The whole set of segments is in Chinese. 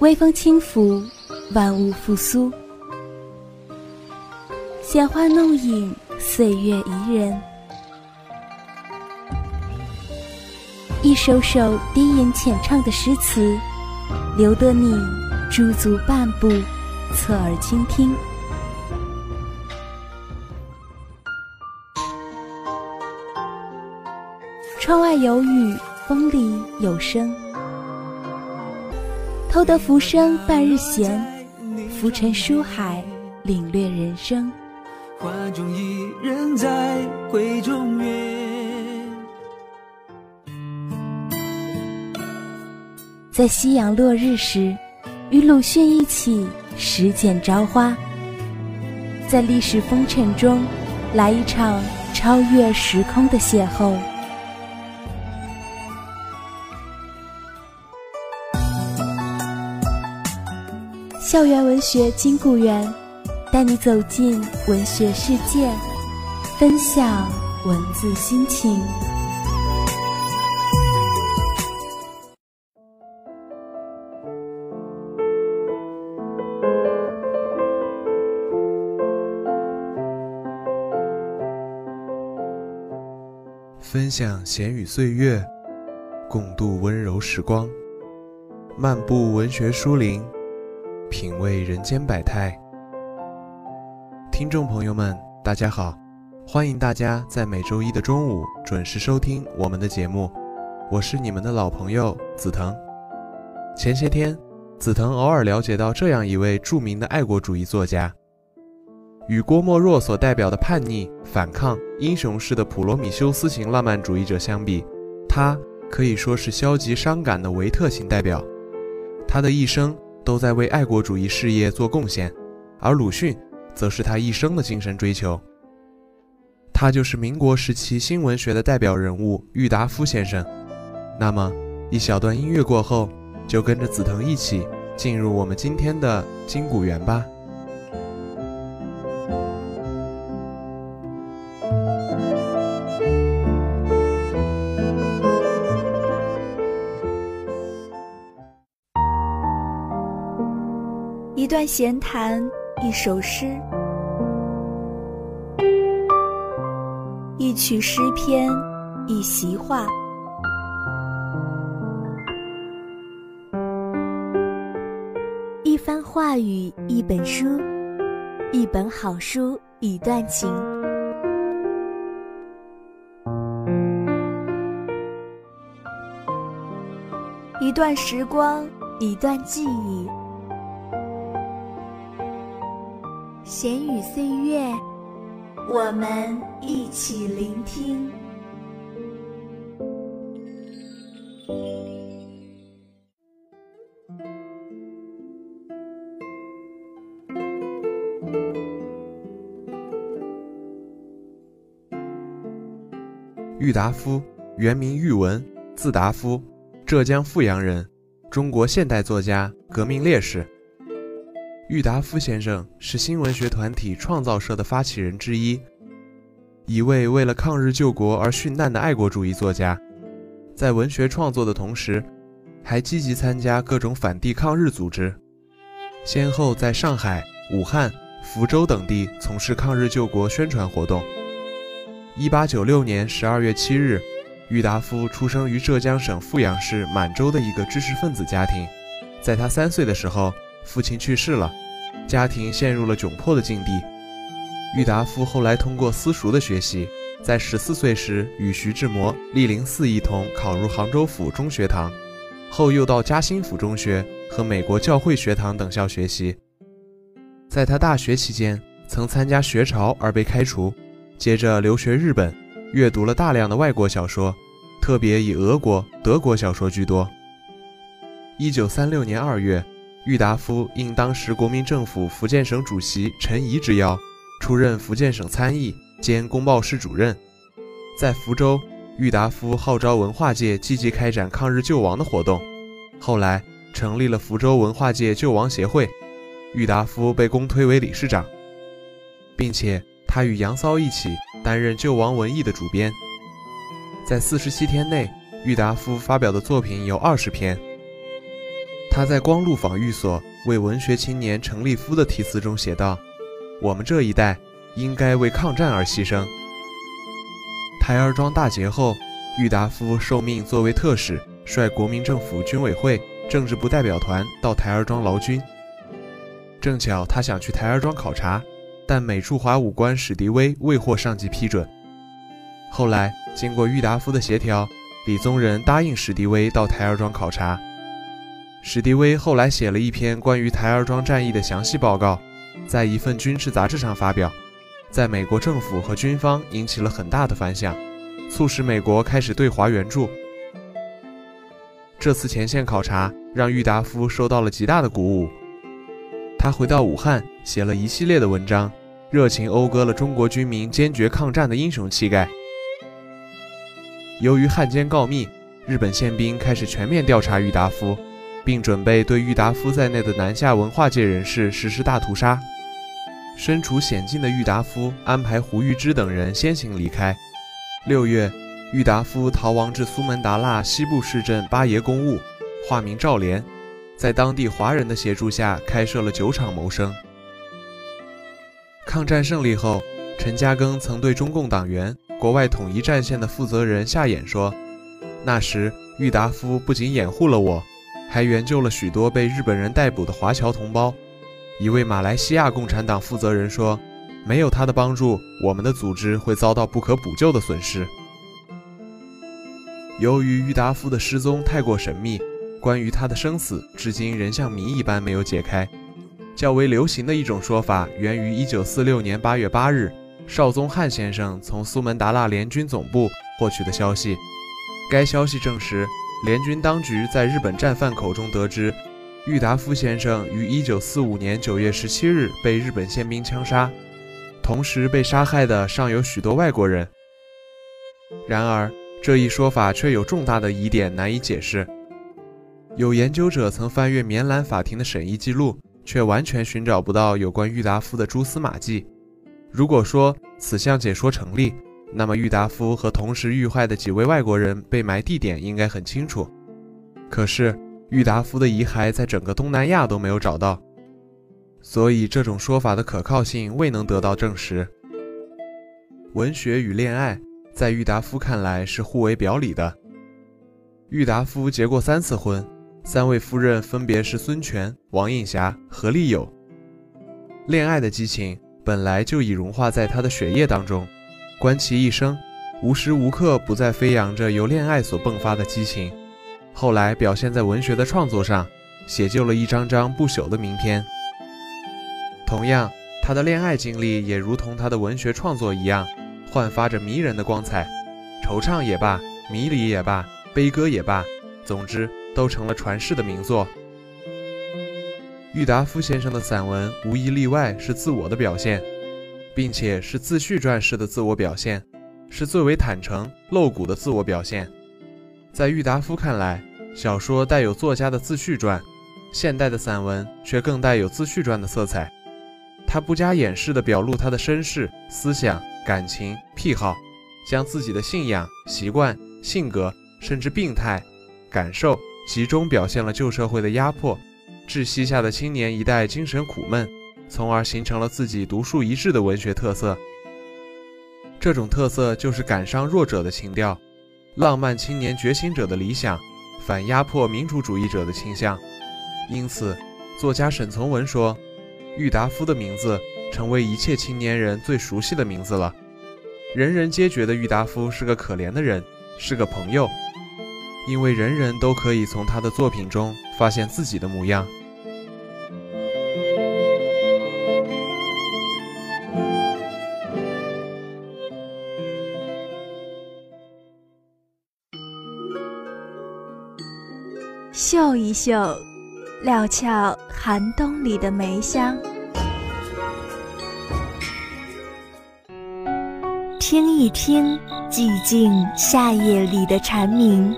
微风轻拂，万物复苏。闲花弄影，岁月宜人。一首首低吟浅唱的诗词，留得你驻足半步，侧耳倾听。窗外有雨，风里有声。偷得浮生半日闲，浮沉书海，领略人生。画中伊人在闺中月，在夕阳落日时，与鲁迅一起拾捡朝花，在历史风尘中，来一场超越时空的邂逅。校园文学金谷园，带你走进文学世界，分享文字心情。分享闲语岁月，共度温柔时光，漫步文学书林。品味人间百态，听众朋友们，大家好，欢迎大家在每周一的中午准时收听我们的节目，我是你们的老朋友紫藤。前些天，紫藤偶尔了解到这样一位著名的爱国主义作家，与郭沫若所代表的叛逆、反抗、英雄式的普罗米修斯型浪漫主义者相比，他可以说是消极伤感的维特型代表。他的一生。都在为爱国主义事业做贡献，而鲁迅则是他一生的精神追求。他就是民国时期新文学的代表人物郁达夫先生。那么，一小段音乐过后，就跟着紫藤一起进入我们今天的金谷园吧。一段闲谈，一首诗，一曲诗篇，一席话，一番话语，一本书，一本好书，一段情，一段时光，一段记忆。闲语岁月，我们一起聆听。郁达夫，原名郁文，字达夫，浙江富阳人，中国现代作家、革命烈士。郁达夫先生是新文学团体创造社的发起人之一，一位为了抗日救国而殉难的爱国主义作家。在文学创作的同时，还积极参加各种反帝抗日组织，先后在上海、武汉、福州等地从事抗日救国宣传活动。一八九六年十二月七日，郁达夫出生于浙江省富阳市满洲的一个知识分子家庭。在他三岁的时候，父亲去世了。家庭陷入了窘迫的境地。郁达夫后来通过私塾的学习，在十四岁时与徐志摩、郦林寺一同考入杭州府中学堂，后又到嘉兴府中学和美国教会学堂等校学习。在他大学期间，曾参加学潮而被开除，接着留学日本，阅读了大量的外国小说，特别以俄国、德国小说居多。一九三六年二月。郁达夫应当时国民政府福建省主席陈仪之邀，出任福建省参议兼公报室主任。在福州，郁达夫号召文化界积极开展抗日救亡的活动，后来成立了福州文化界救亡协会，郁达夫被公推为理事长，并且他与杨骚一起担任救亡文艺的主编。在四十七天内，郁达夫发表的作品有二十篇。他在光禄坊寓所为文学青年陈立夫的题词中写道：“我们这一代应该为抗战而牺牲。”台儿庄大捷后，郁达夫受命作为特使，率国民政府军委会政治部代表团到台儿庄劳军。正巧他想去台儿庄考察，但美驻华武官史迪威未获上级批准。后来经过郁达夫的协调，李宗仁答应史迪威到台儿庄考察。史迪威后来写了一篇关于台儿庄战役的详细报告，在一份军事杂志上发表。在美国政府和军方引起了很大的反响，促使美国开始对华援助。这次前线考察让郁达夫受到了极大的鼓舞，他回到武汉写了一系列的文章，热情讴歌了中国军民坚决抗战的英雄气概。由于汉奸告密，日本宪兵开始全面调查郁达夫，并准备对郁达夫在内的南下文化界人士实施大屠杀。身处险境的郁达夫安排胡玉芝等人先行离开。六月，郁达夫逃亡至苏门答腊西部市镇巴耶公务，化名赵连，在当地华人的协助下开设了酒厂谋生。抗战胜利后，陈嘉庚曾对中共党员、国外统一战线的负责人夏衍说：“那时，郁达夫不仅掩护了我，还援救了许多被日本人逮捕的华侨同胞。”一位马来西亚共产党负责人说：“没有他的帮助，我们的组织会遭到不可补救的损失。”由于郁达夫的失踪太过神秘，关于他的生死至今仍像谜一般没有解开。较为流行的一种说法源于1946年8月8日，邵宗汉先生从苏门答腊联军总部获取的消息。该消息证实，联军当局在日本战犯口中得知。郁达夫先生于1945年9月17日被日本宪兵枪杀，同时被杀害的尚有许多外国人。然而，这一说法却有重大的疑点难以解释。有研究者曾翻阅棉兰法庭的审议记录，却完全寻找不到有关郁达夫的蛛丝马迹。如果说此项解说成立，那么郁达夫和同时遇害的几位外国人被埋地点应该很清楚。可是。郁达夫的遗骸在整个东南亚都没有找到，所以这种说法的可靠性未能得到证实。文学与恋爱在郁达夫看来是互为表里的。郁达夫结过三次婚，三位夫人分别是孙权、王映霞、何丽友。恋爱的激情本来就已融化在他的血液当中，观其一生，无时无刻不在飞扬着由恋爱所迸发的激情。后来表现在文学的创作上，写就了一张张不朽的名篇。同样，他的恋爱经历也如同他的文学创作一样，焕发着迷人的光彩。惆怅也罢，迷离也罢，悲歌也罢，总之都成了传世的名作。郁达夫先生的散文无一例外是自我的表现，并且是自序传式的自我表现，是最为坦诚露骨的自我表现。在郁达夫看来，小说带有作家的自序传，现代的散文却更带有自序传的色彩。他不加掩饰地表露他的身世、思想、感情、癖好，将自己的信仰、习惯、性格，甚至病态、感受，集中表现了旧社会的压迫，窒息下的青年一代精神苦闷，从而形成了自己独树一帜的文学特色。这种特色就是感伤弱者的情调。浪漫青年觉醒者的理想，反压迫民主主义者的倾向。因此，作家沈从文说：“郁达夫的名字成为一切青年人最熟悉的名字了。人人皆觉得郁达夫是个可怜的人，是个朋友，因为人人都可以从他的作品中发现自己的模样。”嗅一嗅，料峭寒冬里的梅香；听一听，寂静夏夜里的蝉鸣。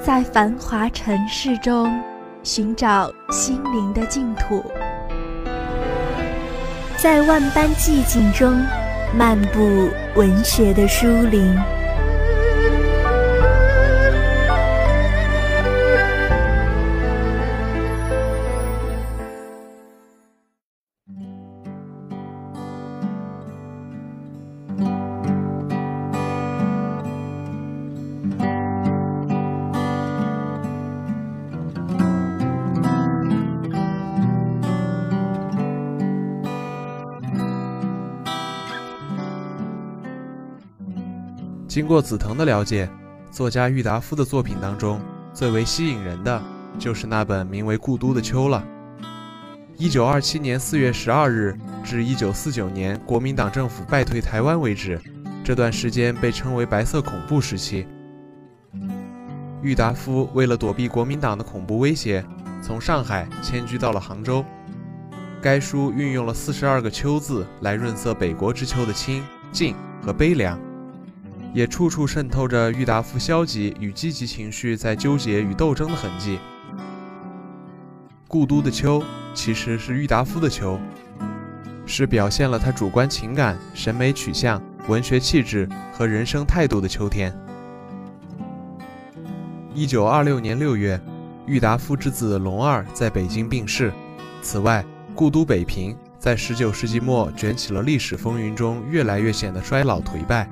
在繁华尘世中，寻找心灵的净土；在万般寂静中。漫步文学的书林。经过紫藤的了解，作家郁达夫的作品当中最为吸引人的就是那本名为《故都的秋》了。一九二七年四月十二日至一九四九年国民党政府败退台湾为止，这段时间被称为“白色恐怖时期”。郁达夫为了躲避国民党的恐怖威胁，从上海迁居到了杭州。该书运用了四十二个“秋”字来润色北国之秋的清静和悲凉。也处处渗透着郁达夫消极与积极情绪在纠结与斗争的痕迹。故都的秋其实是郁达夫的秋，是表现了他主观情感、审美取向、文学气质和人生态度的秋天。一九二六年六月，郁达夫之子龙二在北京病逝。此外，故都北平在十九世纪末卷起了历史风云中越来越显得衰老颓败。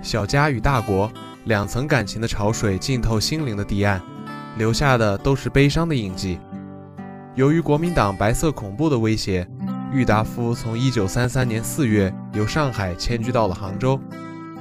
小家与大国两层感情的潮水浸透心灵的堤岸，留下的都是悲伤的印记。由于国民党白色恐怖的威胁，郁达夫从1933年4月由上海迁居到了杭州。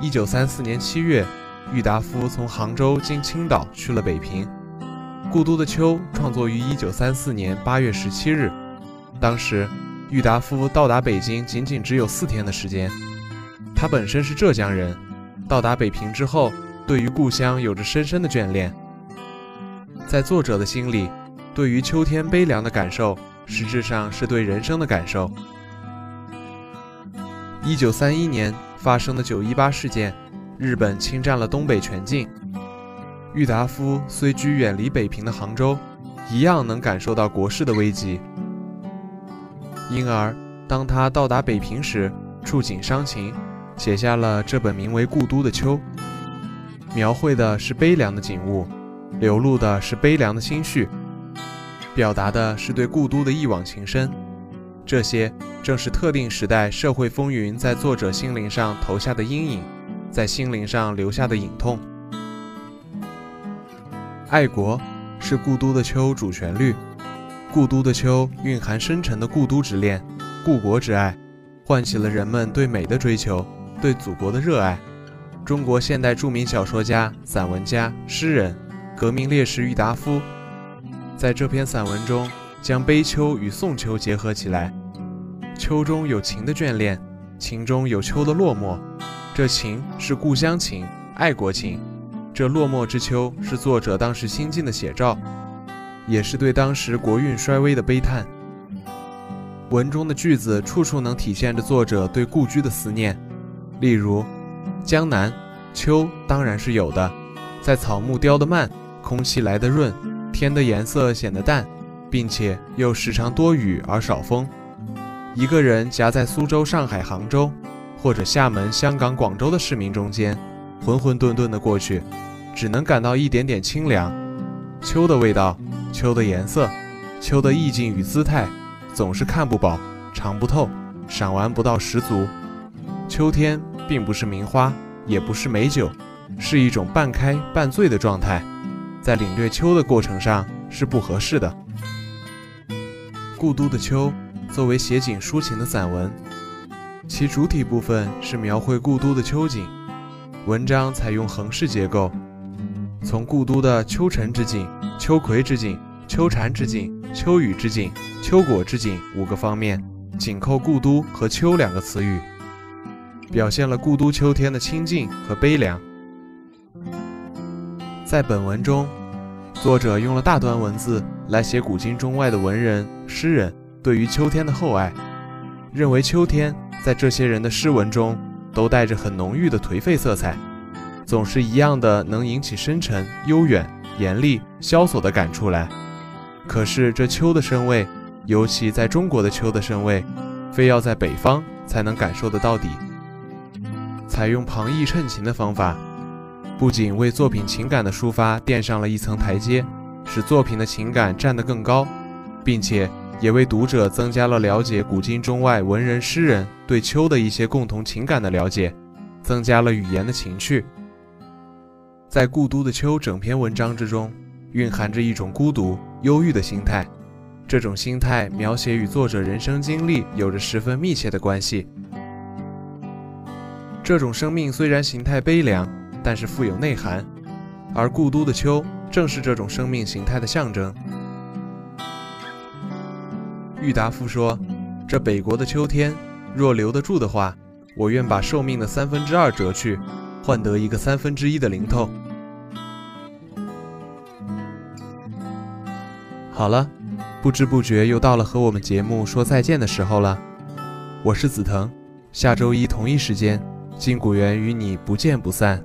1934年7月，郁达夫从杭州经青岛去了北平。《故都的秋》创作于1934年8月17日，当时郁达夫到达北京仅仅只有四天的时间。他本身是浙江人。到达北平之后，对于故乡有着深深的眷恋。在作者的心里，对于秋天悲凉的感受，实质上是对人生的感受。一九三一年发生的九一八事件，日本侵占了东北全境。郁达夫虽居远离北平的杭州，一样能感受到国事的危机。因而，当他到达北平时，触景伤情。写下了这本名为《故都的秋》，描绘的是悲凉的景物，流露的是悲凉的心绪，表达的是对故都的一往情深。这些正是特定时代社会风云在作者心灵上投下的阴影，在心灵上留下的隐痛。爱国是《故都的秋》主旋律，《故都的秋》蕴含深沉的故都之恋、故国之爱，唤起了人们对美的追求。对祖国的热爱，中国现代著名小说家、散文家、诗人、革命烈士郁达夫，在这篇散文中将悲秋与送秋结合起来。秋中有情的眷恋，情中有秋的落寞。这情是故乡情、爱国情，这落寞之秋是作者当时心境的写照，也是对当时国运衰微的悲叹。文中的句子处处能体现着作者对故居的思念。例如，江南秋当然是有的，在草木凋得慢，空气来得润，天的颜色显得淡，并且又时常多雨而少风。一个人夹在苏州、上海、杭州，或者厦门、香港、广州的市民中间，浑浑沌沌的过去，只能感到一点点清凉。秋的味道，秋的颜色，秋的意境与姿态，总是看不饱，尝不透，赏玩不到十足。秋天并不是名花，也不是美酒，是一种半开半醉的状态，在领略秋的过程上是不合适的。《故都的秋》作为写景抒情的散文，其主体部分是描绘故都的秋景，文章采用横式结构，从故都的秋晨之景、秋葵之景、秋蝉之景、秋雨之景、秋果之景五个方面，紧扣故都和秋两个词语。表现了故都秋天的清静和悲凉。在本文中，作者用了大段文字来写古今中外的文人、诗人对于秋天的厚爱，认为秋天在这些人的诗文中都带着很浓郁的颓废色彩，总是一样的能引起深沉、悠远、严厉、萧索的感触来。可是这秋的深味，尤其在中国的秋的深味，非要在北方才能感受得到底。采用旁逸衬情的方法，不仅为作品情感的抒发垫上了一层台阶，使作品的情感站得更高，并且也为读者增加了了解古今中外文人诗人对秋的一些共同情感的了解，增加了语言的情趣。在《故都的秋》整篇文章之中，蕴含着一种孤独、忧郁的心态。这种心态描写与作者人生经历有着十分密切的关系。这种生命虽然形态悲凉，但是富有内涵，而故都的秋正是这种生命形态的象征。郁达夫说：“这北国的秋天，若留得住的话，我愿把寿命的三分之二折去，换得一个三分之一的零头。”好了。不知不觉又到了和我们节目说再见的时候了，我是紫藤，下周一同一时间，金谷园与你不见不散。